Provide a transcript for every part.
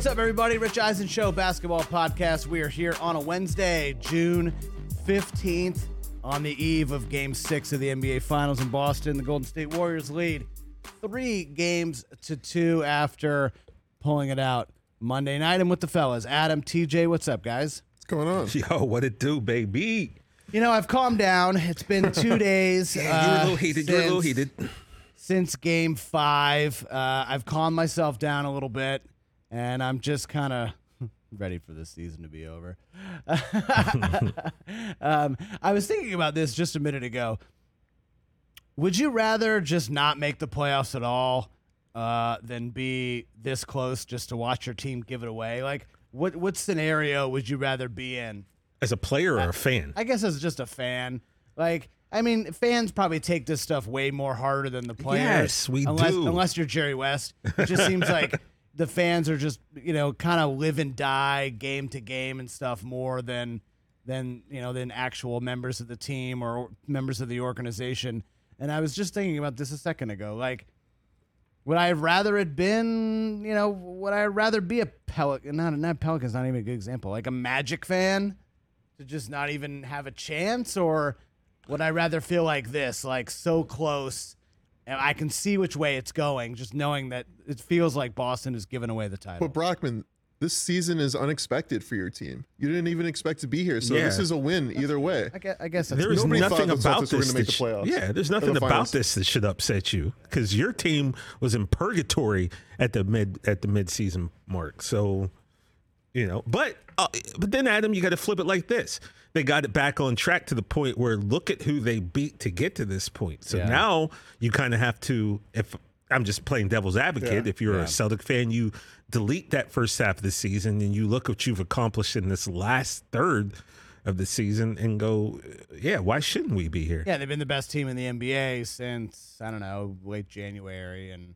What's up, everybody? Rich Eisen Show Basketball Podcast. We are here on a Wednesday, June 15th, on the eve of game six of the NBA Finals in Boston. The Golden State Warriors lead three games to two after pulling it out Monday night. And with the fellas, Adam, TJ, what's up, guys? What's going on? Yo, what it do, baby? You know, I've calmed down. It's been two days. Yeah, you're a uh, little heated. You're a little since- heated. since game five. Uh, I've calmed myself down a little bit, and I'm just kind of ready for this season to be over. um, I was thinking about this just a minute ago. Would you rather just not make the playoffs at all uh, than be this close just to watch your team give it away? Like, what what scenario would you rather be in? As a player or a fan? I guess as just a fan. Like, I mean, fans probably take this stuff way more harder than the players. Yes, we unless, do. Unless you're Jerry West, it just seems like the fans are just you know kind of live and die game to game and stuff more than than you know than actual members of the team or members of the organization. And I was just thinking about this a second ago. Like, would I have rather it been you know would I rather be a Pelican? Not not Pelican's not even a good example. Like a Magic fan to just not even have a chance or would I rather feel like this like so close and I can see which way it's going just knowing that it feels like Boston is giving away the title. But Brockman, this season is unexpected for your team. You didn't even expect to be here, so this is a win either way. I guess, I guess that's There is Nobody thought nothing the about this. gonna make the playoffs. yeah, there's nothing the about finals. this that should upset you because your team was in purgatory at the mid at the midseason mark. So, you know, but uh, but then Adam, you got to flip it like this. They got it back on track to the point where look at who they beat to get to this point. So Yeah. now you kind of have to if. I'm just playing devil's advocate. Yeah. If you're Yeah. a Celtic fan, you delete that first half of the season and you look at what you've accomplished in this last third of the season and go, yeah, why shouldn't we be here? Yeah, they've been the best team in the NBA since I don't know, late January and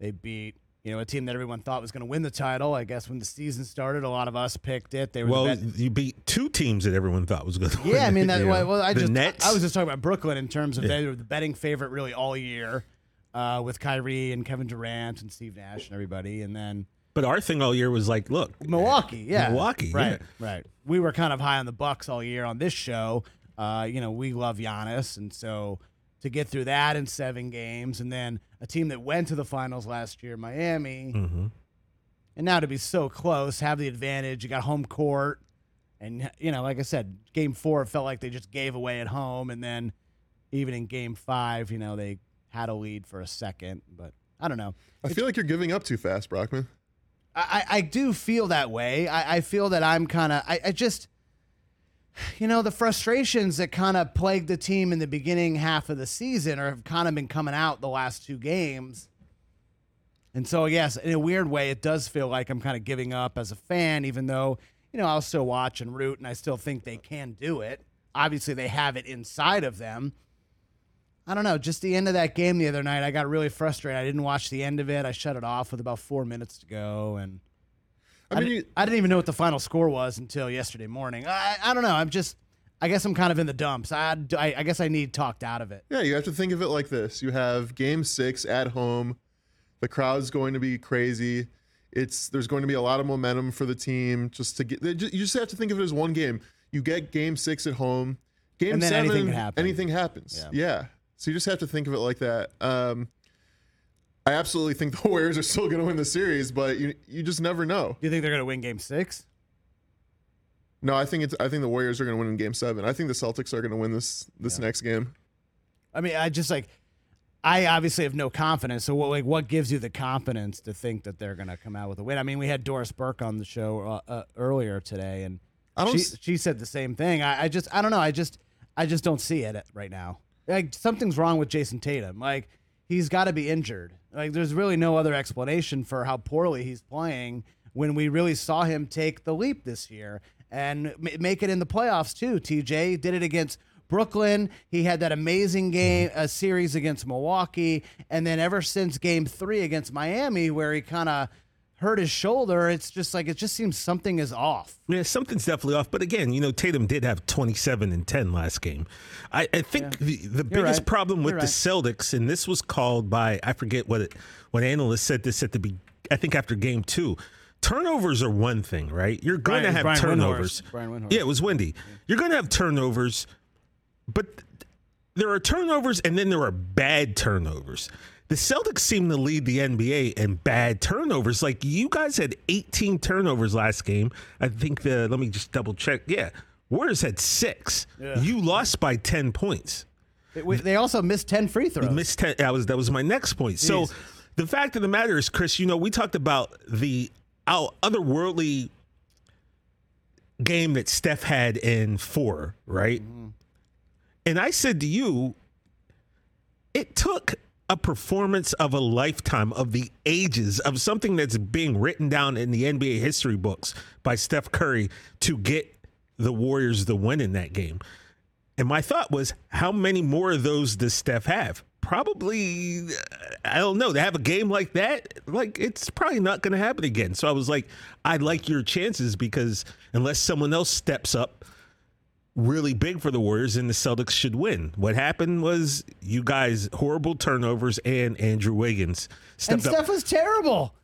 they beat you know, a team that everyone thought was going to win the title. I guess when the season started, a lot of us picked it. They were Well, the you beat two teams that everyone thought was going to win. Yeah, I mean that. Well, well, I the just Nets. I was just talking about Brooklyn in terms of Yeah. they were the betting favorite really all year, uh, with Kyrie and Kevin Durant and Steve Nash and everybody, and then but our thing all year was like, look, Milwaukee. Yeah, Milwaukee, Right, yeah. right. We were kind of high on the Bucks all year on this show. Uh, you know, we love Giannis, and so to get through that in seven games, and then a team that went to the finals last year, Miami, hmm and now to be so close, have the advantage. You got home court, and you know, like I said, game four felt like they just gave away at home, and then even in game five, you know, they had a lead for a second, but I don't know. I feel like you're giving up too fast, Brockman. I, I I do feel that way. I, I feel that I'm kind of, I, I just, you know, the frustrations that kind of plagued the team in the beginning half of the season or have kind of been coming out the last two games. And so, yes, in a weird way, it does feel like I'm kind of giving up as a fan, even though, you know, I'll still watch and root and I still think they can do it. Obviously, they have it inside of them. I don't know. Just the end of that game the other night, I got really frustrated. I didn't watch the end of it. I shut it off with about four minutes to go, and I I, mean, di- I didn't even know what the final score was until yesterday morning. I, I don't know. I'm just. I guess I'm kind of in the dumps. I, I, I guess I need talked out of it. yeah, you have to think of it like this: you have Game Six at home. The crowd's going to be crazy. It's there's going to be a lot of momentum for the team. Just to get, you just have to think of it as one game. You get Game Six at home. Game And then Seven, anything anything happens. Yeah. Yeah. So you just have to think of it like that. Um, I absolutely think the Warriors are still going to win the series, but you you just never know. Do you think they're going to win Game Six? No, I think it's I think the Warriors are going to win in Game Seven. I think the Celtics are going to win this this Yeah. next game. I mean, I just like, I obviously have no confidence. So, what, like, what gives you the confidence to think that they're going to come out with a win? I mean, we had Doris Burke on the show uh, uh, earlier today, and I don't she s- she said the same thing. I, I just, I don't know. I just, I just don't see it right now. Like, something's wrong with Jayson Tatum. Like, he's got to be injured. Like, there's really no other explanation for how poorly he's playing when we really saw him take the leap this year and ma- make it in the playoffs too. TJ did it against Brooklyn. He had that amazing game, a series against Milwaukee, and then ever since Game Three against Miami, where he kind of hurt his shoulder, it's just like it just seems something is off. Yeah, something's definitely off. But again, you know, Tatum did have 27 and 10 last game. I, I think the, the biggest right. problem with You're the right. Celtics, and this was called by I forget what it, what analyst said this at the be, I think after game two. Turnovers are one thing, right? You're going to have Brian turnovers. Windhorst. Brian Windhorst. Yeah, it was windy. You're going to have turnovers, but there are turnovers and then there are bad turnovers. The Celtics seem to lead the NBA in bad turnovers. Like you guys had 18 turnovers last game. I think the let me just double check. Yeah. Warriors had six. You lost by 10 points. They, they also missed ten free throws. You missed 10. That was that was my next point. So the fact of the matter is, Chris, you know, we talked about the out otherworldly game that Steph had in four, right? Mm-hmm. And I said to you, it took a performance of a lifetime of the ages of something that's being written down in the NBA history books by Steph Curry to get the Warriors the win in that game. And my thought was, how many more of those does Steph have? Probably, I don't know. To have a game like that, like it's probably not going to happen again. So I was like, I like your chances because unless someone else steps up really big for the Warriors, and the Celtics should win. What happened was you guys horrible turnovers and Andrew Wiggins and stepped up. Steph was terrible.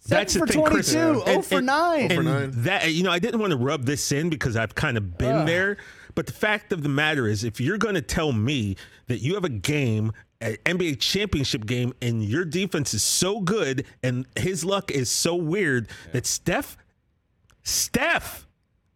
Seven That's the for thing, Chris. 22, And- oh for and- 9. And nine. that you know, I didn't want to rub this in because I've kind of been there. But the fact of the matter is, if you're going to tell me that you have a game, an NBA championship game, and your defense is so good and his luck is so weird that Steph, Steph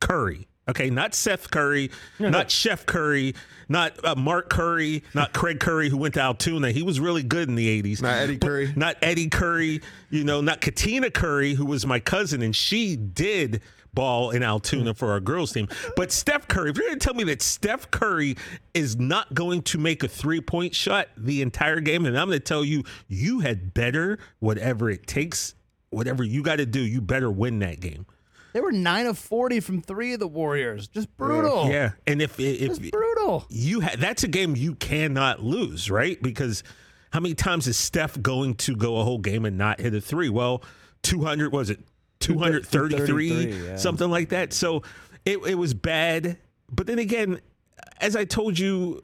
Curry. Okay, not Seth Curry, not Chef Curry, not uh, Mark Curry, not Craig Curry, who went to Altoona. He was really good in the 80s. Not Eddie Curry. not Eddie Curry, you know, not Katina Curry, who was my cousin, and she did ball in Altoona for our girls team. But Steph Curry, if you're going to tell me that Steph Curry is not going to make a three point shot the entire game, then I'm going to tell you, you had better, whatever it takes, whatever you got to do, you better win that game. They were 9 of 40 from three of the Warriors. Just brutal. Yeah. And if, if, Just brutal. you ha- that's a game you cannot lose, right? Because how many times is Steph going to go a whole game and not hit a three? Well, 200 was it 233 233, yeah. something like that. So it it was bad, but then again, as I told you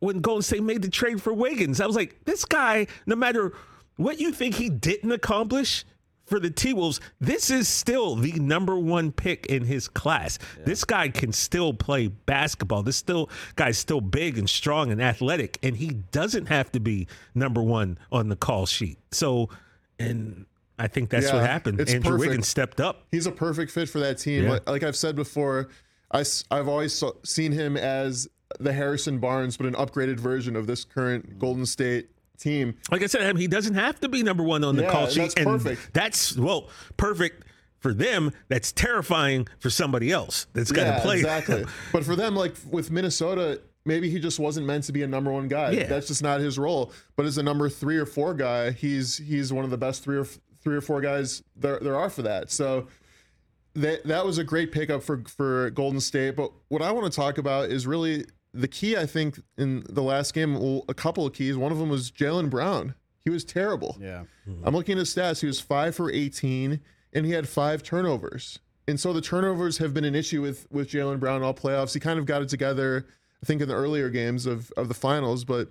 when Golden State made the trade for Wiggins, I was like, this guy, no matter what you think he didn't accomplish for the T Wolves, this is still the number one pick in his class. This guy can still play basketball. This still guy's still big and strong and athletic, and he doesn't have to be number one on the call sheet. So, and I think that's what happened. it's Andrew perfect. Wiggins stepped up. He's a perfect fit for that team. Yeah. Like, I've said before, I, have always saw, seen him as the Harrison Barnes, but an upgraded version of this current Golden State team. Like I said, he doesn't have to be number one on the Yeah, call sheet. that's and perfect. That's well, perfect for them. That's terrifying for somebody else that's got to yeah, play. exactly. but for them, like with Minnesota, maybe he just wasn't meant to be a number one guy. Yeah. That's just not his role. But as a number three or four guy, he's he's one of the best three or three or four guys there there are for that. So that that was a great pickup for for Golden State. But what I want to talk about is really the key. I think in the last game, well, a couple of keys. One of them was Jaylen Brown. He was terrible. Yeah. Mm-hmm. I'm looking at his stats. He was five for 18, and he had five turnovers. And so the turnovers have been an issue with with Jaylen Brown all playoffs. He kind of got it together, I think, in the earlier games of of the finals, but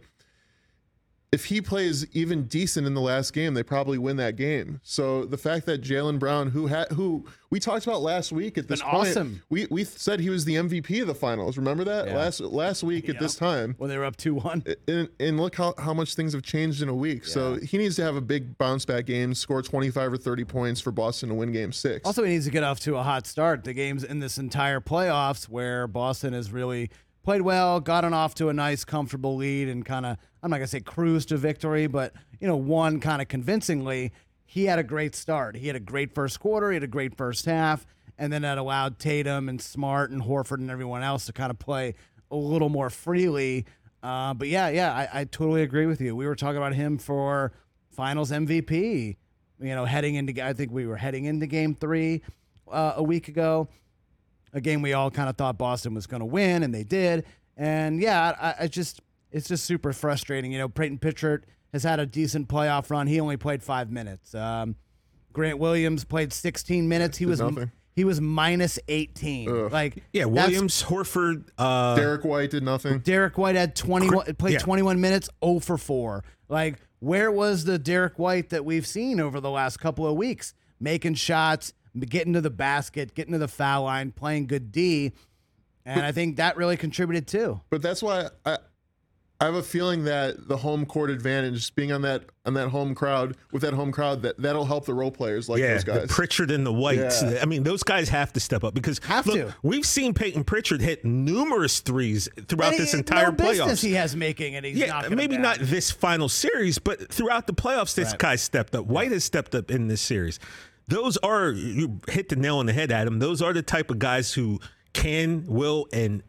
if he plays even decent in the last game, they probably win that game. So the fact that Jaylen Brown, who had who we talked about last week at this been point, awesome. we we said he was the MVP of the finals. Remember that Yeah. last last week at this time. when they were up two one. And, and look how, how much things have changed in a week. So he needs to have a big bounce back game, score 25 or 30 points for Boston to win game six. Also, he needs to get off to a hot start. The games in this entire playoffs where Boston has really played well, gotten off to a nice, comfortable lead, and kind of, I'm not going to say cruise to victory, but, you know, won kind of convincingly. He had a great start. He had a great first quarter, he had a great first half, and then that allowed Tatum and Smart and Horford and everyone else to kind of play a little more freely. Uh, but yeah, yeah, I, I totally agree with you. We were talking about him for finals MVP you know, heading into, I think we were heading into game three uh, a week ago, a game we all kind of thought Boston was going to win, and they did. And yeah, I, I just, it's just super frustrating. You know, Payton Pritchard has had a decent playoff run. He only played five minutes. Um, Grant Williams played 16 minutes. He was nothing. he was minus 18. Like Yeah, Williams, Horford, uh, Derrick White did nothing. Derrick White had 21 played yeah. 21 minutes, 0 for 4. Like where was the Derrick White that we've seen over the last couple of weeks? Making shots, getting to the basket, getting to the foul line, playing good D. And I think that really contributed too. But that's why I I have a feeling that the home court advantage, being on that on that home crowd with that home crowd, that that'll help the role players like yeah, those the guys. Pritchard and the Whites. Yeah. I mean, those guys have to step up because Have look, to. we've seen Payton Pritchard hit numerous threes throughout And this entire no business playoffs. he has making and he's yeah, maybe down. not this final series, but throughout the playoffs, this Right. guy stepped up. White has stepped up in this series. Those are you hit the nail on the head, Adam. Those are the type of guys who can, will, and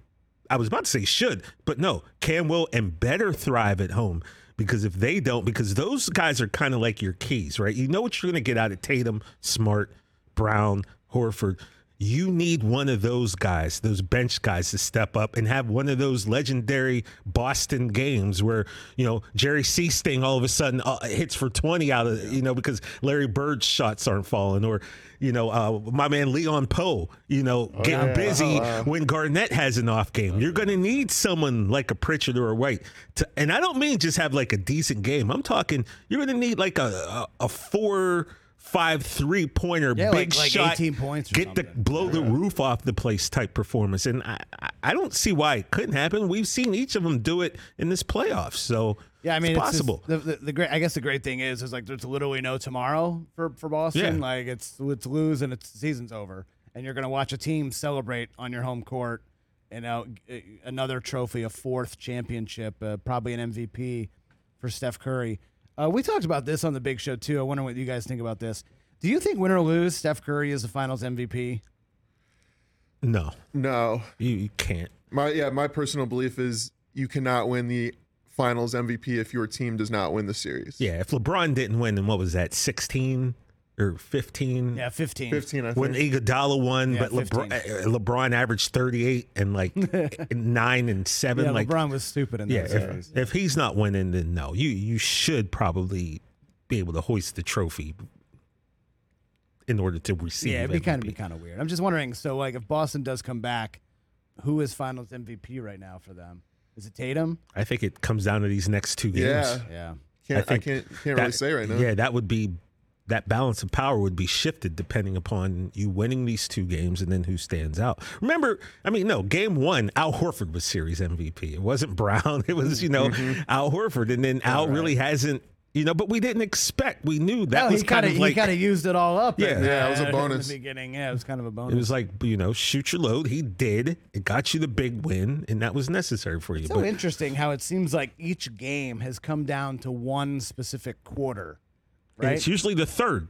I was about to say should, but no, can, will, and better thrive at home. Because if they don't, because those guys are kind of like your keys, right? You know what you're going to get out of Tatum, Smart, Brown, Horford. You need one of those guys, those bench guys, to step up and have one of those legendary Boston games where you know Jerry Sichting all of a sudden uh, hits for twenty out of you know because Larry Bird's shots aren't falling, or you know uh, my man Leon Powe, you know getting yeah. busy Oh, wow. when Garnett has an off game. You're going to need someone like a Pritchard or a White to, and I don't mean just have like a decent game. I'm talking you're going to need like a a, a four. Five three pointer, Yeah, big like- like shot, 18 points get the something. blow the roof off the place type performance, and I, I- don't see why it couldn't happen. We've seen each of them do it in this playoffs, so Yeah, I mean, it's it's just- possible. the, the, the great, I guess, the great thing is, is like there's literally no tomorrow for for Boston. Yeah. Like it's it's lose and it's season's over, and you're gonna watch a team celebrate on your home court. You know, another trophy, a fourth championship, uh, probably an MVP for Steph Curry. Uh, we talked about this on the Big Show too. I wonder what you guys think about this. Do you think win or lose, Steph Curry is the Finals MVP? no, no, you, you can't. my yeah, my personal belief is you cannot win the Finals MVP if your team does not win the series. Yeah, if LeBron didn't win, then what was that, 16 or 15? Yeah, 15. 15, I think. When Iguodala won, Yeah, but LeBron, uh, LeBron averaged 38 and like nine and seven. Yeah, like, LeBron was stupid in that yeah, series. if, if he's not winning, then no. You you should probably be able to hoist the trophy in order to receive. Yeah, it'd be kind of MVP. be kind of weird. I'm just wondering. So, like, if Boston does come back, who is Finals MVP right now for them? Is it Tatum? I think it comes down to these next two games. Yeah. Yeah. Can't, I, think can't can't really that- say right now. Yeah, that would be that balance of power would be shifted depending upon you winning these two games and then who stands out. Remember, I mean, no, game one, Al Horford was series MVP. It wasn't Brown. It was, you know, Mm-hmm. Al Horford. And then Al really hasn't, you know, but we didn't expect. We knew that No, was he kind kinda, of like he kind of used it all up. Yeah. in, Yeah, it was a bonus. in the beginning. Yeah, it was kind of a bonus. it was like, you know, shoot your load. He did. It got you the big win, and that was necessary for you. so but interesting how it seems like each game has come down to one specific quarter, and right? it's usually the third.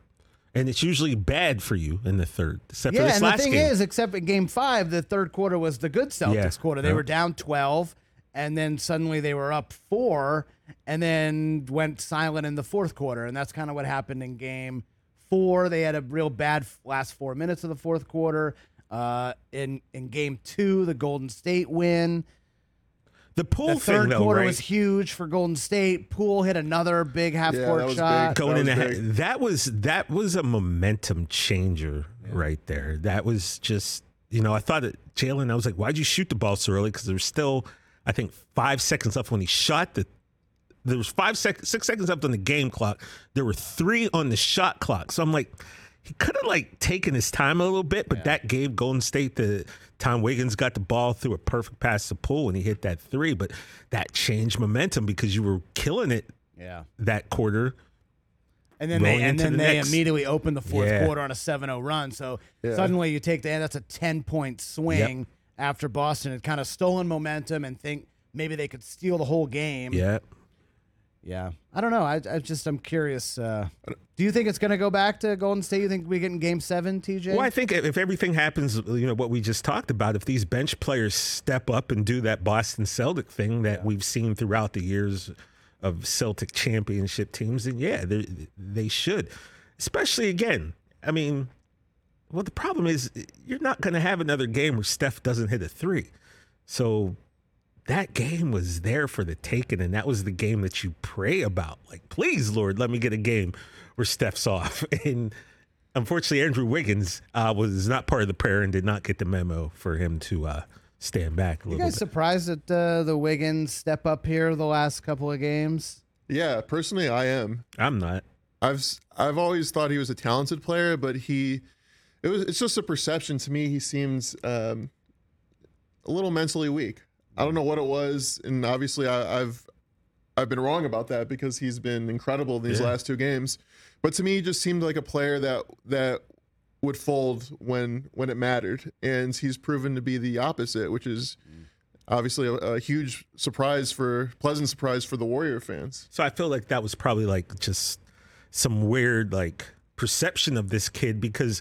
And it's usually bad for you in the third, except for Yeah, this and the thing game. is, except in Game Five, the third quarter was the good Celtics Yeah. quarter. They Yeah. were down twelve, and then suddenly they were up four, and then went silent in the fourth quarter, and that's kind of what happened in Game Four. They had a real bad last four minutes of the fourth quarter. Uh, in in Game Two, the Golden State win. The pool The third thing, though, quarter right? was huge for Golden State. Poole hit another big half Yeah, court shot. big. going That in was the big. that was that was a momentum changer right there. That was just you know I thought that Jaylen. I was like, why'd you shoot the ball so early? Because there was still I think five seconds left when he shot the there was five sec- six seconds left on the game clock. There were three on the shot clock. So I'm like, he could have like taken his time a little bit, but that gave Golden State the time Wiggins got the ball through a perfect pass to Poole and he hit that three. But that changed momentum because you were killing it Yeah. that quarter. And then they and then the they next. immediately opened the fourth Yeah. quarter on a 7-0 run. So Yeah. suddenly you take the that's a 10 point swing after Boston had kind of stolen momentum and think maybe they could steal the whole game. Yeah. Yeah. I don't know. I, I just I'm curious. Uh, do you think it's going to go back to Golden State? You think we get in Game Seven, TJ? Well, I think if everything happens, you know, what we just talked about, if these bench players step up and do that Boston Celtic thing that we've seen throughout the years of Celtic championship teams, then yeah, they they should. Especially again, I mean, well, the problem is you're not going to have another game where Steph doesn't hit a three. So that game was there for the taking, and that was the game that you pray about. Like, please, Lord, let me get a game where Steph's off. And unfortunately, Andrew Wiggins uh, was not part of the prayer and did not get the memo for him to uh, stand back a you little guys bit. surprised at uh, the Wiggins step up here the last couple of games? Yeah, personally, I am. I'm not. I've s- I've always thought he was a talented player, but he it was it's just a perception to me. He seems um, a little mentally weak. I don't know what it was, and obviously I, I've I've been wrong about that because he's been incredible in these Yeah. last two games. But to me, he just seemed like a player that that would fold when when it mattered, and he's proven to be the opposite, which is obviously a, a huge surprise for pleasant surprise for the Warrior fans. So I feel like that was probably like just some weird like perception of this kid because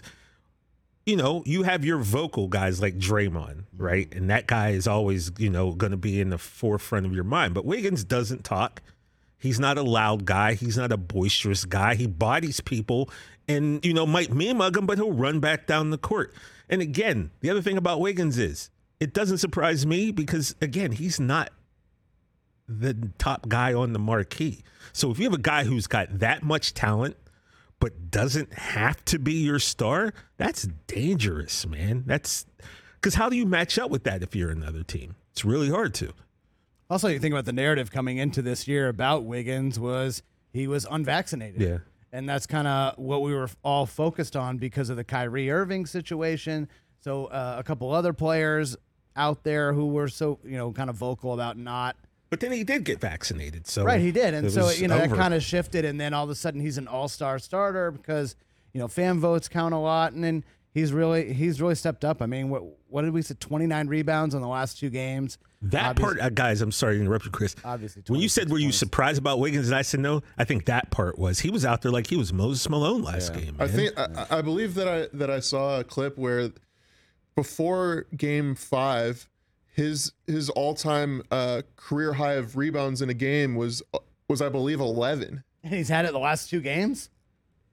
you know, you have your vocal guys like Draymond, mm-hmm. right? And that guy is always, you know, going to be in the forefront of your mind. But Wiggins doesn't talk. He's not a loud guy. He's not a boisterous guy. He bodies people and, you know, might me mug him, but he'll run back down the court. And again, the other thing about Wiggins is it doesn't surprise me because, again, he's not the top guy on the marquee. So if you have a guy who's got that much talent but doesn't have to be your star, that's dangerous, man. That's because how do you match up with that if you're another team? It's really hard to. Also, you think about the narrative coming into this year about Wiggins was he was unvaccinated. Yeah. And that's kind of what we were all focused on because of the Kyrie Irving situation. So uh, a couple other players out there who were so, you know, kind of vocal about not But then he did get vaccinated, so Right, he did, and it so was you know that kind of shifted, and then all of a sudden he's an all-star starter because you know fan votes count a lot, and then he's really he's really stepped up. I mean, what what did we say? Twenty nine rebounds in the last two games. That Obvious- part, uh, guys, I'm sorry to interrupt you, Chris. Obviously, when you said were you surprised about Wiggins, and I said no. I think that part was he was out there like he was Moses Malone last game. I think I, I believe that I that I saw a clip where before game five, his his all time uh, career high of rebounds in a game was was I believe eleven. And he's had it the last two games.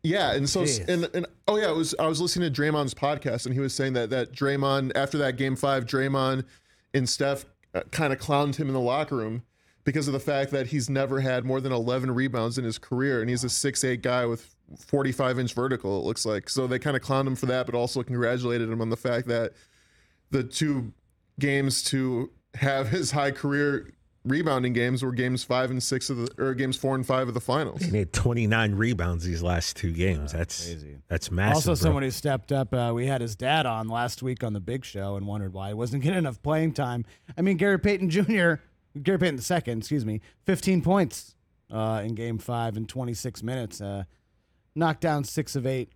Yeah, and so Jeez. and, and oh yeah, it was I was listening to Draymond's podcast and he was saying that that Draymond after that game five, Draymond and Steph uh, kind of clowned him in the locker room because of the fact that he's never had more than 11 rebounds in his career and he's a six eight guy with 45 inch vertical it looks like so they kind of clowned him for that but also congratulated him on the fact that the two games to have his high career rebounding games were games five and six of the or games four and five of the finals he had 29 rebounds these last two games. That's crazy. That's massive. also, bro. someone who stepped up. Uh, we had his dad on last week on the Big Show and wondered why he wasn't getting enough playing time. I mean, Gary Payton Jr. Gary Payton II, excuse me, 15 points uh, in Game Five in 26 minutes. Uh, knocked down six of eight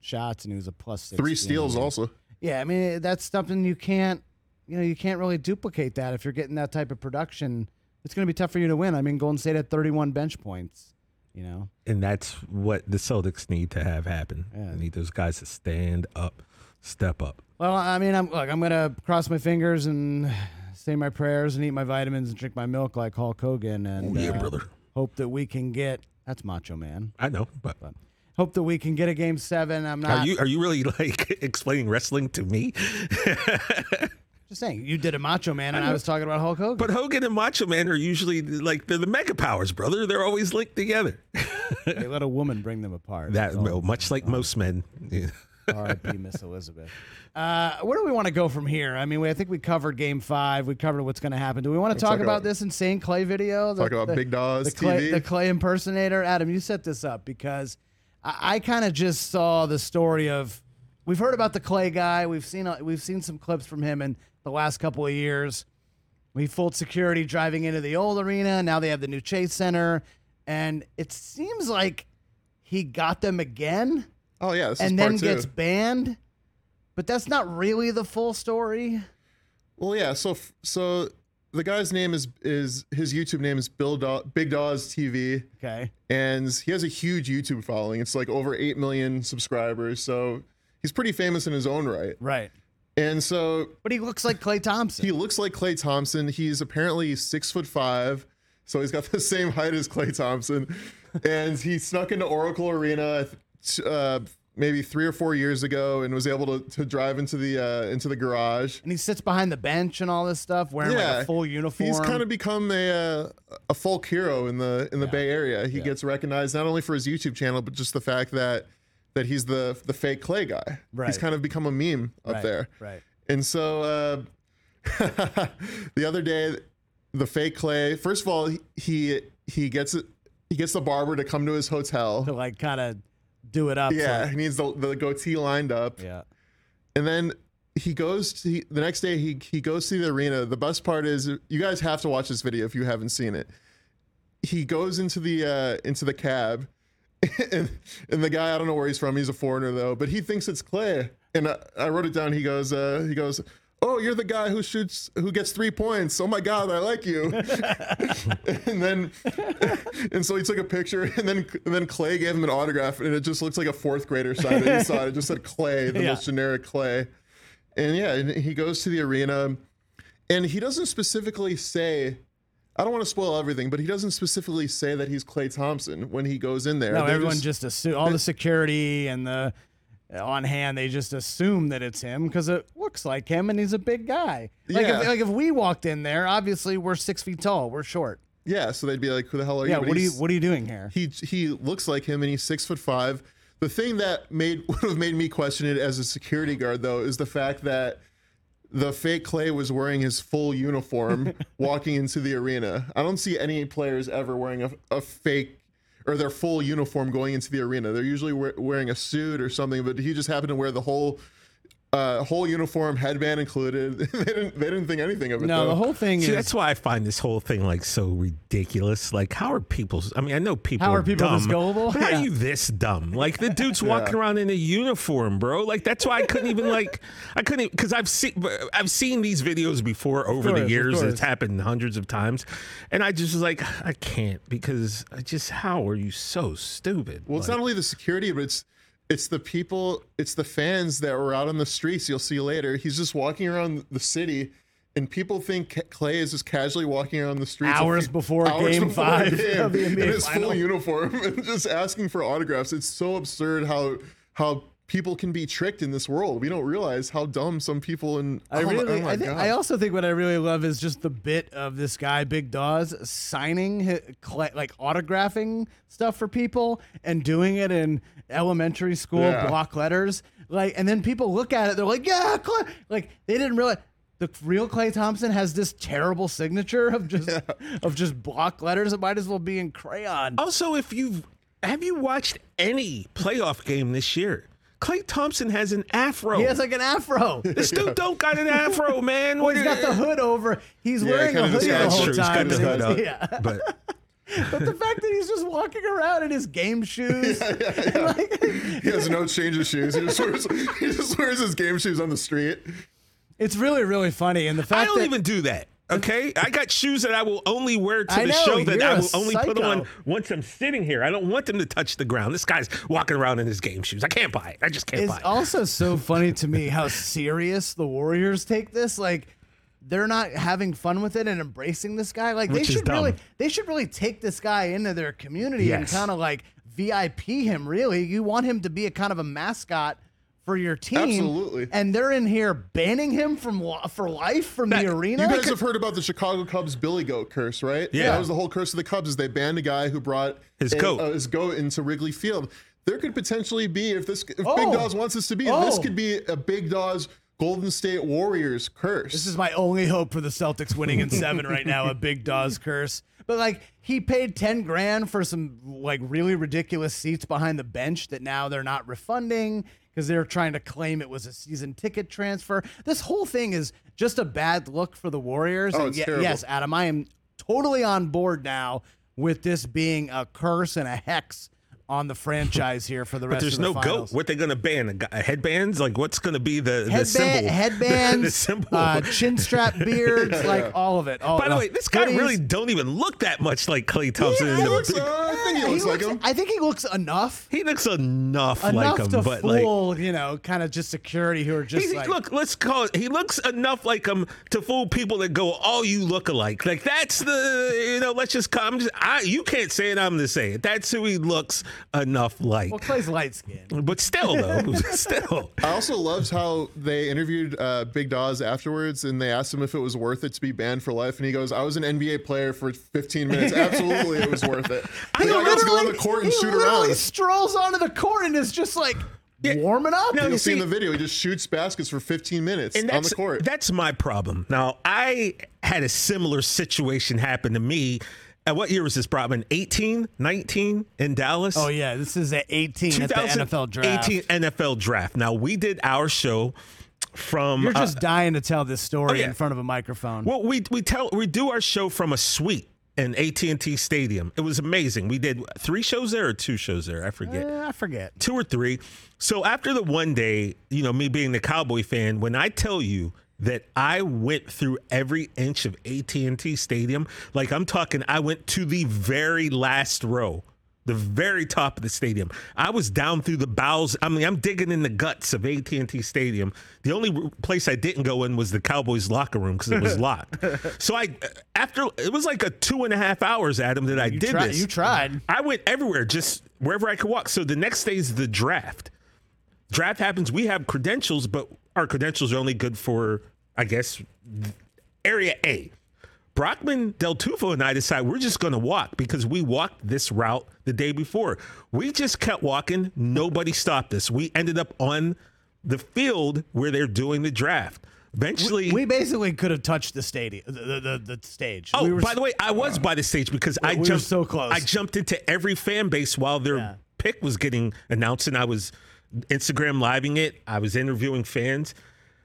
shots, and he was a plus six. three steals also Yeah, I mean that's something you can't, you know, you can't really duplicate that if you're getting that type of production. It's going to be tough for you to win. I mean, Golden State had 31 bench points. You know, and that's what the Celtics need to have happen. Yeah. They need those guys to stand up, step up. Well, I mean, I'm look. I'm gonna cross my fingers and say my prayers and eat my vitamins and drink my milk like Hulk Hogan and Oh, yeah, uh, brother. hope that we can get. That's Macho Man. I know, but But hope that we can get a game seven. I'm not are you are you really like explaining wrestling to me? just saying. You did a Macho Man, and I was talking about Hulk Hogan. But Hogan and Macho Man are usually like they're the mega powers, brother. They're always linked together. they let a woman bring them apart. That well, much like most men. Yeah. R.I.P. Miss Elizabeth. Uh, where do we want to go from here? I mean, we, I think we covered Game Five. We covered what's going to happen. Do we want to talk, talk about, about- this insane Klay video? Talk about Big Daws the Klay, TV? the Klay impersonator. Adam, you set this up because I, I kind of just saw the story of. We've heard about the Klay guy. We've seen uh, we've seen some clips from him in the last couple of years. We fooled security driving into the old arena. Now they have the new Chase Center, and it seems like he got them again Oh yeah, and then two. gets banned. But that's not really the full story. Well, yeah. So, so the guy's name is is his YouTube name is Bill Daw- Big Daws TV, Okay. and he has a huge YouTube following. It's like over eight million subscribers. So he's pretty famous in his own right. Right. And so But he looks like Klay Thompson. he looks like Klay Thompson. He's apparently six foot five, so he's got the same height as Klay Thompson. and he snuck into Oracle Arena uh, maybe three or four years ago and was able to, to drive into the uh, into the garage. and he sits behind the bench and all this stuff, wearing like a full uniform. He's kind of become a uh, a folk hero in the in the Bay Area. He gets recognized not only for his YouTube channel, but just the fact that that he's the the fake Klay guy. He's kind of become a meme up Right, there. right. And so uh, the other day, the fake Klay. First of all, he he, gets. He gets the barber to come to his hotel. to like kind of do it up. so- Yeah, he needs the, the goatee lined up. yeah. And then he goes to he, the next day he he goes to the arena. The best part is you guys have to watch this video if you haven't seen it. He goes into the uh into the cab and and the guy I don't know where he's from. He's a foreigner though, but he thinks it's Klay. And I, I wrote it down. He goes uh he goes Oh, you're the guy who shoots, who gets three points. Oh my God, I like you. and then, and so he took a picture, and then, and then Klay gave him an autograph, and it just looks like a fourth grader signed it. He saw it. It just said Klay, the Yeah. most generic Klay. And yeah, and he goes to the arena, and he doesn't specifically say. I don't want to spoil everything, but he doesn't specifically say that he's Klay Thompson when he goes in there. No, They're everyone just assume all the security and the on hand. They just assume that it's him because it looks like him, and he's a big guy. Like Yeah. if like if we walked in there, obviously we're six feet tall. We're short. yeah. So they'd be like, "Who the hell are Yeah. you?" But What are you What are you doing here? he he looks like him and he's six foot five. The thing that made would have made me question it as a security guard though is the fact that the fake Klay was wearing his full uniform walking into the arena. I don't see any players ever wearing a, a fake or their full uniform going into the arena. They're usually we- wearing a suit or something, but he just happened to wear the whole uh, whole uniform, headband included. they didn't they didn't think anything of it. no, though. the whole thing See, is that's why I find this whole thing like so ridiculous. Like, how are people? I mean, I know people. How are people dumb, this gullible? How Yeah. are you this dumb? Like the dude's walking around in a uniform, bro. Like that's why I couldn't even like I couldn't because I've seen I've seen these videos before over course, the years. course. It's happened hundreds of times, and I just was like I can't because I just how are you so stupid? Well, it's not only the security, but it's it's the people, it's the fans that were out on the streets. You'll see later. He's just walking around the city, and people think Klay is just casually walking around the streets Hours few- before Game a Five game of the NBA in his Final. full uniform and just asking for autographs. It's so absurd how how people can be tricked in this world. We don't realize how dumb some people in. I oh my- really, oh my I, thi- God. I also think what I really love is just the bit of this guy, Big Daws, signing, like autographing stuff for people and doing it in elementary school Yeah. block letters. Like, and then people look at it, they're like, "Yeah, Klay." like they didn't realize the real Klay Thompson has this terrible signature of just of just block letters. It might as well be in crayon. Also, if you've have you watched any playoff game this year? Klay Thompson has an afro. He has like an afro. this dude don't got an afro, man. Well, he's got the hood over. He's Yeah, wearing a kinda hoodie the disguised whole shirt. He's time. got the hood up. Yeah. But But the fact that he's just walking around in his game shoes, he has no change of shoes. He just wears he just wears his game shoes on the street. it's really, really funny. And the fact that I don't that even do that. Okay, I got shoes that I will only wear to I the know, show that I will only put on once I'm sitting here. I don't want them to touch the ground. This guy's walking around in his game shoes. I can't buy it. I just can't it's buy it. also so funny to me how serious the Warriors take this. Like they're not having fun with it and embracing this guy. Like Which they should really, they should really take this guy into their community and kind of like VIP him. Really, you want him to be a kind of a mascot. For your team, Absolutely. and they're in here banning him from for life from That- the arena. You guys have heard about the Chicago Cubs Billy Goat curse, right? Yeah. That was the whole curse of the Cubs is they banned a guy who brought His a- goat. uh, his goat into Wrigley Field. there could potentially be if this if Oh. Big Daws wants this to be, this Oh. could be a Big Daws Golden State Warriors curse. This is my only hope for the Celtics winning in seven right now, a big Daws curse. But like he paid ten grand for some like really ridiculous seats behind the bench that now they're not refunding because they're trying to claim it was a season ticket transfer. This whole thing is just a bad look for the Warriors. Oh, and it's ye- terrible. yes, Adam, I am totally on board now with this being a curse and a hex on the franchise here for the rest. But there's of the no finals. goat. What they gonna ban? A, gu- a headbands? Like what's gonna be the, the symbol? headbands, the symbol. Uh, chin strap beards, like all of it. All, By the way, this guy hoodies. really don't even look that much like Klay Thompson. Yeah, in he the looks, uh, I think he He like looks- him. I think he looks enough. he looks enough, Enough like him, to but like fool, you know, kind of just security who are just He, like, look, let's call it. He looks enough like him to fool people that go, "Oh, you look alike." Like that's the, you know. Let's just come. Just, I, you can't say it. I'm going to say it. That's who he looks enough light. well, Klay's light skinned. But still, though, still. I also loved how they interviewed uh, Big Daws afterwards, and they asked him if it was worth it to be banned for life, and he goes, "I was an NBA player for 15 minutes. Absolutely, it was worth it. He Like, I got to go on the court and he shoot literally around." strolls onto the court and is just like warming up. No, You'll you see in the video, he just shoots baskets for 15 minutes and on the court. That's my problem. Now, I had a similar situation happen to me. At what year was this, Brockman? 18, 19 in Dallas? oh yeah, this is at 18 at the NFL draft. 18 NFL draft. Now, we did our show from. You're uh, just dying to tell this story oh, yeah. in front of a microphone. Well, we we tell we do our show from a suite in AT&T Stadium. It was amazing. We did three shows there or two shows there. I forget. Eh, I forget. Two or three. So after the one day, you know, me being the Cowboy fan, when I tell you that I went through every inch of AT&T Stadium, like I'm talking, I went to the very last row. The very top of the stadium. I was down through the bowels. I mean, I'm digging in the guts of AT&T Stadium. The only place I didn't go in was the Cowboys locker room because it was locked. so I, after it was like a two and a half hours, Adam, that I You, did this. you tried. I went everywhere, just wherever I could walk. So the next day is the draft. Draft happens. We have credentials, but our credentials are only good for, I guess, area A. Brockman Del Tufo and I decide we're just going to walk because we walked this route the day before. We just kept walking. Nobody stopped us. We ended up on the field where they're doing the draft. Eventually, We basically could have touched the stadium, the the, the, the stage. Oh, we were, by the way, I was by the stage because I we jumped so close. I jumped into every fan base while their Yeah. pick was getting announced, and I was Instagram living it. I was interviewing fans.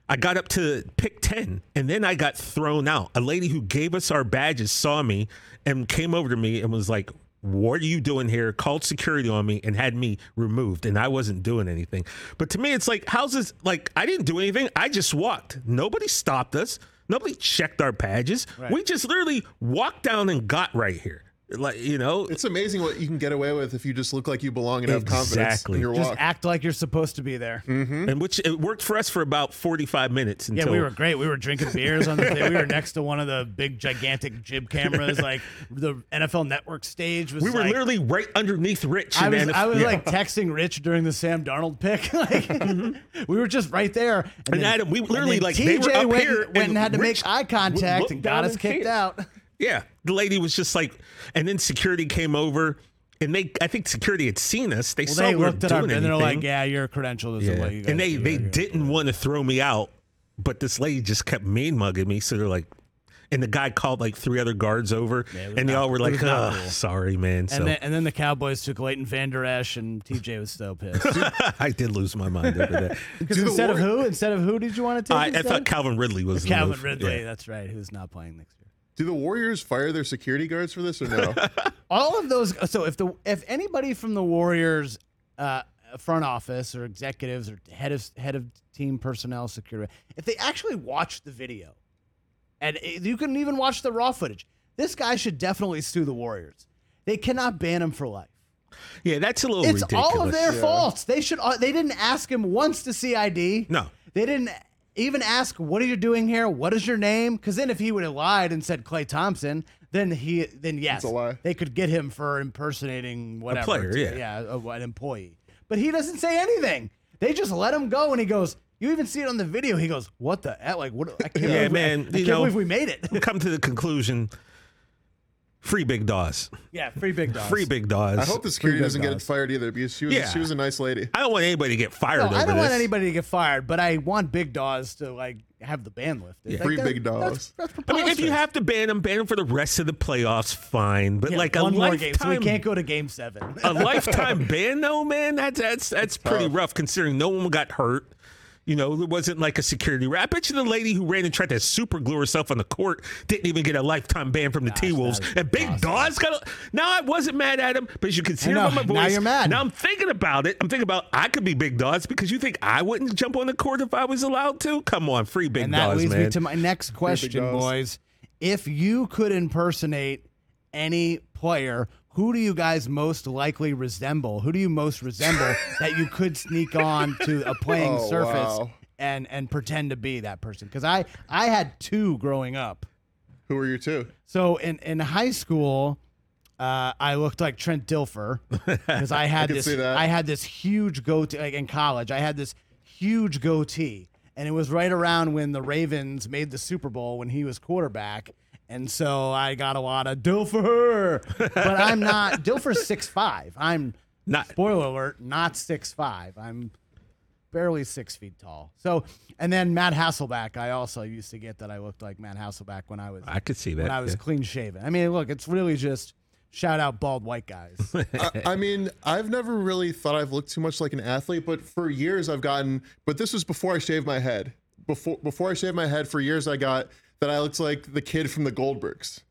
I got up to pick 10 and then I got thrown out. A lady who gave us our badges saw me and came over to me and was like, What are you doing here? Called security on me and had me removed. And I wasn't doing anything. But to me, it's like, how's this? Like, I didn't do anything. I just walked. Nobody stopped us. Nobody checked our badges. We just literally walked down and got right here. Like, you know, it's amazing what you can get away with if you just look like you belong and have confidence Exactly. in your just act like you're supposed to be there. Mm-hmm. and which it worked for us for about 45 minutes Yeah, we were great. We were drinking beers on the thing. We were next to one of the big, gigantic jib cameras. Like the NFL Network stage was. we were like- literally right underneath Rich. I was, NF I was yeah. like texting Rich during the Sam Darnold pick. like, mm-hmm. we were just right there. And, And Adam, we literally, then like, they TJ were up went, here went and, and had to Rich make eye contact and got us kicked out. Yeah, the lady was just like, and then security came over, and they, I think security had seen us. They Well, saw they we were looked at doing our and they're like, "Yeah, your credential isn't Yeah. what you guys and they they here." didn't want to throw me out, but this lady just kept mean mugging me. So they're like, and the guy called like three other guards over, it was and they not- all were like, "Oh, cool." sorry, man." So And then, and then the Cowboys took Leighton Vander Esch, and TJ was so pissed. I did lose my mind over that. Because Do the instead of who, instead of who did you want to take? I, I thought Calvin Ridley was the Calvin move. Ridley. Yeah. That's right. Who's not playing next year? Do the Warriors fire their security guards for this or no? all of those so if the if anybody from the warriors uh front office or executives or head of head of team personnel security if they actually watch the video and it- you can even watch the raw footage this guy should definitely sue the warriors they cannot ban him for life Yeah, that's a little it's ridiculous. all of their faults they should uh, they didn't ask him once to see id No. they didn't even ask what are you doing here? What is your name? Because then if he would have lied and said klay thompson then he then yes a lie. they could get him for impersonating whatever. A player, to- yeah. yeah a- an employee. But he doesn't say anything. They just let him go and he goes you even see it on the video. He goes what the heck like what i can't Yeah, believe, man, I, I can't know- believe we made it. come to the conclusion Free Big Daws. Yeah, free big dogs. Free Big Daws. I hope the security big doesn't get dogs. fired either because she was Yeah. she was a nice lady. I don't want anybody to get fired No, over I don't this. want anybody to get fired, but I want big dogs to like have the ban lifted. Like, Free that- big dogs. That's, that's I mean, if you preposterous. have to ban them, ban them for the rest of the playoffs, fine. But Yeah, like a one more lifetime, game, so we can't go to game seven. a lifetime ban, though, man, that's that's that's pretty rough considering no one got hurt. You know, it wasn't like a security. ra- I bet you the lady who ran and tried to super glue herself on the court didn't even get a lifetime ban from the T Wolves. And Big Daws got. A, now I wasn't mad at him, but as you can see I know, from my voice. now you're mad. Now I'm thinking about it. I'm thinking about I could be Big Daws because you think I wouldn't jump on the court if I was allowed to. Come on, free Big and that Dawes, leads man. me to my next question, boys. If you could impersonate any player, who do you guys most likely resemble? Who do you most resemble that you could sneak on to a playing Oh, surface wow. and and pretend to be that person? Because I I had two growing up. Who were your two? So in in high school, uh, I looked like Trent Dilfer because I had can this. I had this huge goatee. Like in college, I had this huge goatee, and it was right around when the Ravens made the Super Bowl when he was quarterback. And so I got a lot of Dilfer, but I'm not. Dilfer's six five. I'm Not- spoiler alert, not six five. I'm barely six feet tall. So, and then Matt Hasselbeck, I also used to get that I looked like Matt Hasselbeck when I was I could see that. when I was yeah. clean shaven. I mean, look, it's really just shout out bald white guys. I, I mean, I've never really thought I've looked too much like an athlete, but for years I've gotten. But this was before I shaved my head. Before before I shaved my head, for years I got that I looked like the kid from the Goldbergs.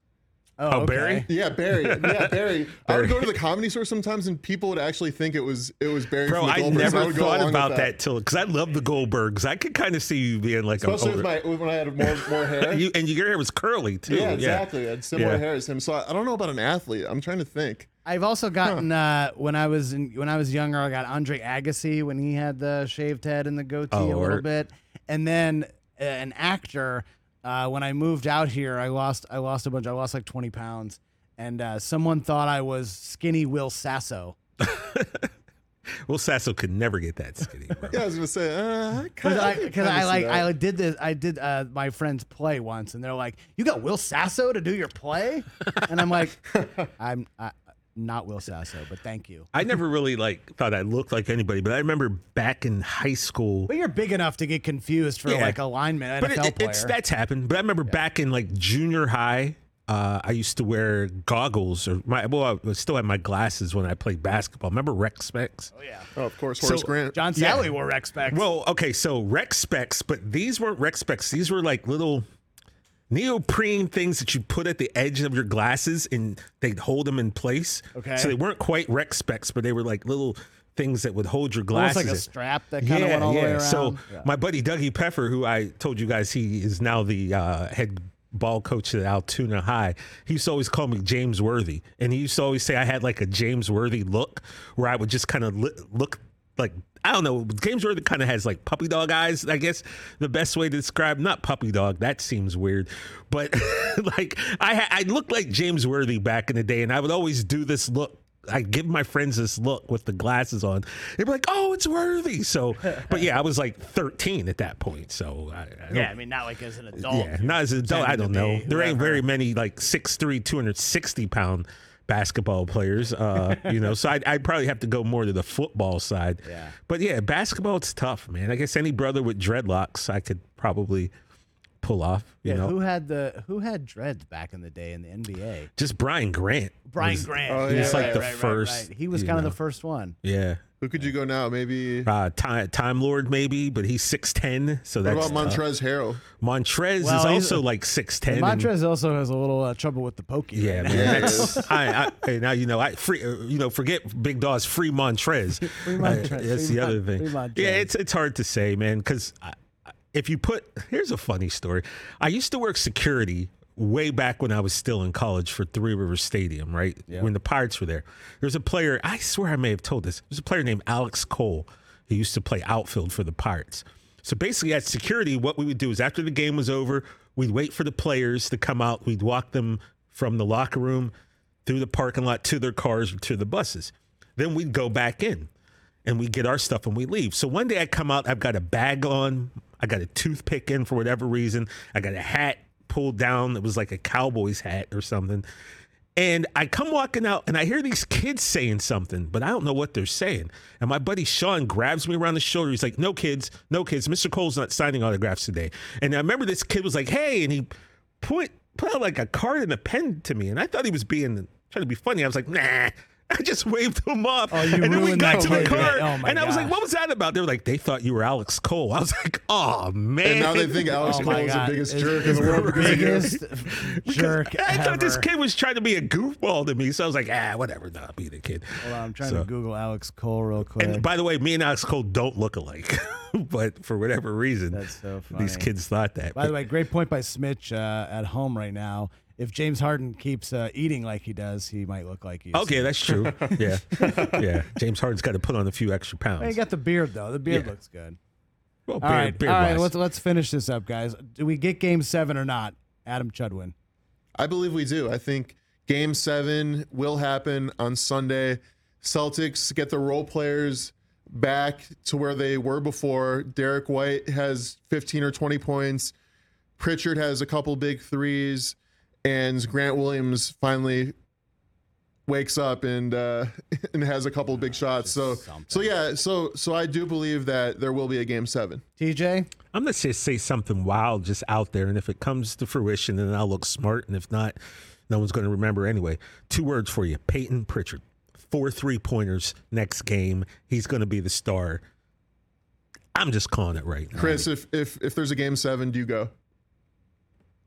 Oh, Barry? Yeah, Barry. Yeah, Barry. I would go to the comedy store sometimes, and people would actually think it was it was Barry Bro, from the I Goldbergs. never would go thought about with that. till because I love the Goldbergs. I could kind of see you being like especially a with my when I had more more hair. you, and your hair was curly too. yeah, exactly. I had similar Yeah. hair as him. So I, I don't know about an athlete. I'm trying to think. I've also gotten uh, when I was in, when I was younger, I got Andre Agassi when he had the shaved head and the goatee Oh, a little word. bit, and then uh, an actor. Uh, when I moved out here, I lost I lost a bunch. I lost like twenty pounds, and uh, someone thought I was skinny Will Sasso. Will Sasso could never get that skinny. Bro. Yeah, I was gonna say. Uh, Because I, kinda cause I see like that. I did this I did uh, my friend's play once and they're like you got Will Sasso to do your play and I'm like I'm I, not Will Sasso but thank you I never really like thought I looked like anybody, but I remember back in high school. but you're big enough to get confused for Yeah. like a lineman but NFL it, it- player it's that's happened. But I remember back in like junior high, uh, I used to wear goggles or my well, I still had my glasses when I played basketball. Remember Rec Specs? oh yeah Oh, of course, Horace So- Grant. John Yeah. Salley wore Rec specs Well, okay, so Rec specs, but these weren't rec specs. These were like little neoprene things that you put at the edge of your glasses and they'd hold them in place. Okay. So they weren't quite rec specs, but they were like little things that would hold your almost glasses. like a strap that kind of went all the way around So Yeah. my buddy Dougie Peffer, who I told you guys he is now the uh, head ball coach at Altoona High, he used to always call me James Worthy, and he used to always say I had like a James Worthy look, where I would just kind of li- look like. I don't know. James Worthy kind of has like puppy dog eyes. I guess the best way to describe not puppy dog. That seems weird, but like I I looked like James Worthy back in the day, and I would always do this look I give my friends this look with the glasses on. They'd be like, "Oh, it's worthy." So, but yeah, I was like 13 at that point. So, I, I yeah I mean not like as an adult yeah, not as an adult. I don't know. There ain't very many like 6'3", 260 pound basketball players. Uh, you know, so I'd, I'd probably have to go more to the football side. Yeah. But yeah, basketball it's tough, man. I guess any brother with dreadlocks, I could probably pull off. You yeah, know, who had the who had dreads back in the day in the NBA just Brian Grant. Brian was- Grant Oh, yeah, he's like right, the right, right, first, right. he was you kind of the first one Yeah. Who could you go now? Maybe. Uh, time, time Lord maybe, but he's six ten, so What that's about. Montrez Harrell? Montrez Well, is he's- also like six ten. Montrez also has a little uh, trouble with the pokey Yeah, right now. man. Yeah, That's, I, I, hey, now you know. I free. uh, You know, forget Big Daws. Free Montrez. Free Uh, Montrez, that's free the other Mon- thing. free Montrez. Yeah, it's it's hard to say, man. Because if you put, here's a funny story. I used to work security way back when I was still in college for Three Rivers Stadium, right? When the Pirates were there. There's a player. I swear I may have told this. There's a player named Alex Cole. He used to play outfield for the Pirates. So basically, at security, what we would do is after the game was over, we'd wait for the players to come out. We'd walk them from the locker room through the parking lot to their cars or to the buses. Then we'd go back in and we'd get our stuff and we leave. So one day I come out, I've got a bag on, I got a toothpick in for whatever reason, I got a hat pulled down that was like a cowboy's hat or something. And I come walking out and I hear these kids saying something, but I don't know what they're saying. And my buddy Sean grabs me around the shoulder. He's like, No kids, no kids. Mr. Cole's not signing autographs today. And I remember this kid was like, Hey, and he put put out like a card and a pen to me. And I thought he was being trying to be funny. I was like, nah. I just waved him off. Oh, you and then we got to the car. Oh, and I was like, what was that about? They were like, they thought you were Alex Cole. I was like, oh, man. And now they think Alex Oh Cole my is the biggest It's jerk in the world because of you. biggest jerk I thought this kid was trying to be a goofball to me. So I was like, ah, whatever. Nah, be the kid. Hold on, I'm trying So- to Google Alex Cole real quick. And by the way, me and Alex Cole don't look alike, but for whatever reason, That's so these kids thought that. By the way, great point by Smitch uh, at home right now. If James Harden keeps uh, eating like he does, he might look like he's. okay, that's true. Yeah, yeah. James Harden's got to put on a few extra pounds. He got the beard though. The beard Yeah. looks good. Well, All beard, right, beard all right. Let's let's finish this up, guys. Do we get Game Seven or not? Adam Chudwin. I believe we do. I think game seven will happen on Sunday. Celtics get the role players back to where they were before. Derrick White has 15 or 20 points. Pritchard has a couple big threes. And Grant Williams finally wakes up and uh, and has a couple big shots. So so yeah, so so I do believe that there will be a game seven. TJ. I'm gonna just say something wild, just out there, and if it comes to fruition, then I'll look smart, and if not, no one's gonna remember anyway. Two words for you: Payton Pritchard. Four three pointers next game. He's gonna be the star. I'm just calling it right now. Chris, if if if there's a game seven, do you go?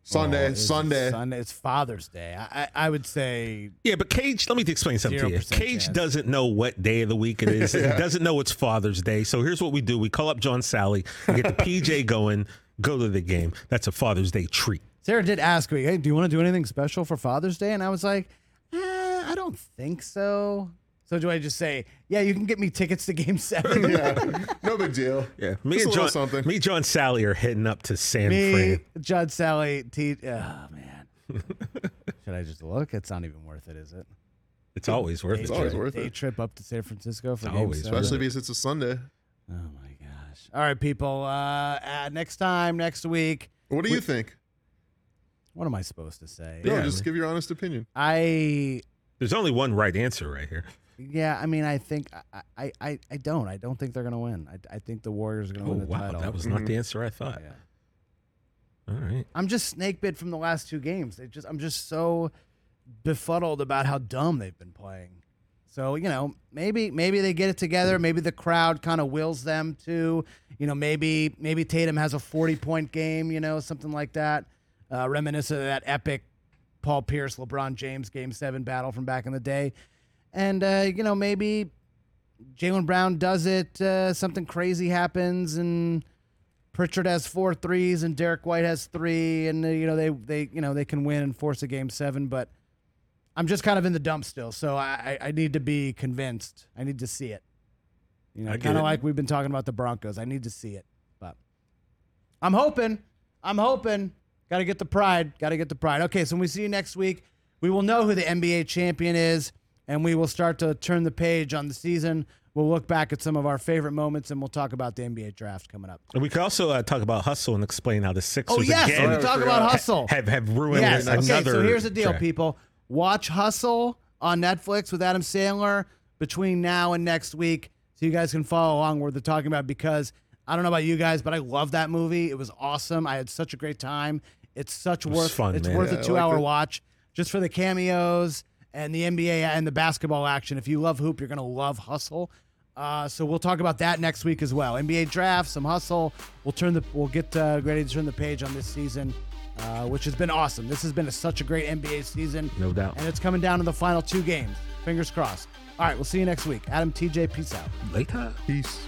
Sunday, Oh, Sunday. Sunday. It's Father's Day. I, I I would say Yeah, but Cage, let me explain something to you. Cage chance. doesn't know what day of the week it is. He doesn't know it's Father's Day. So here's what we do: we call up John Salley, get the PJ going, go to the game. That's a Father's Day treat. Sarah did ask me, "Hey, do you want to do anything special for Father's Day?" And I was like, eh, "I don't think so." So do I just say, "Yeah, you can get me tickets to Game 7? yeah, no big deal. Yeah, me Just and a John, something. me, John Salley are heading up to San Me, Fran. Judd, Salley, T. Oh man, should I just look? It's not even worth it, is it? It's always worth Day it. It's always trip- worth day it. trip up to San Francisco for It's Game always seven. Especially because it's a Sunday. Oh my gosh! All right, people. Uh, uh, next time, next week. What do you think? What am I supposed to say? No, Yeah, just give your honest opinion. I There's only one right answer right here. Yeah, I mean, I think I, I, I, don't. I don't think they're gonna win. I, I think the Warriors are gonna Oh win the wow, title. that was not the answer I thought. Yeah. All right. I'm just snake bit from the last two games. They just, I'm just so befuddled about how dumb they've been playing. So you know, maybe maybe they get it together. Maybe the crowd kind of wills them to. You know, maybe maybe Tatum has a 40 point game. You know, something like that, uh, reminiscent of that epic Paul Pierce, LeBron James Game Seven battle from back in the day. And uh, you know, maybe Jaylen Brown does it. Uh, something crazy happens, and Pritchard has four threes, and Derrick White has three, and uh, you know they they you know they can win and force a game seven. But I'm just kind of in the dump still, so I I I need to be convinced. I need to see it. You know, kind of like we've been talking about the Broncos. I need to see it, but I'm hoping. I'm hoping. Got to get the pride. Got to get the pride. Okay, so when we see you next week, we will know who the NBA champion is, and we will start to turn the page on the season. We'll look back at some of our favorite moments, and we'll talk about the NBA draft coming up. And we could also uh, talk about hustle and explain how the Sixers Oh yes, again we talk about hustle. have have ruined Yes. Okay. So here's the deal, track. people. Watch Hustle on Netflix with Adam Sandler between now and next week, so you guys can follow along what they're talking about. Because I don't know about you guys, but I love that movie. It was awesome. I had such a great time. It's such was worth. fun, it's man. worth Yeah, a I two-hour liked it. watch just for the cameos and the NBA and the basketball action. If you love hoop, you're gonna love Hustle. Uh, so we'll talk about that next week as well. NBA draft, some hustle. We'll turn the we'll get uh, ready to turn the page on this season, uh, which has been awesome. This has been a, such a great NBA season, No doubt. and it's coming down to the final two games. Fingers crossed. All right, we'll see you next week. Adam, TJ, peace out. Later. Peace.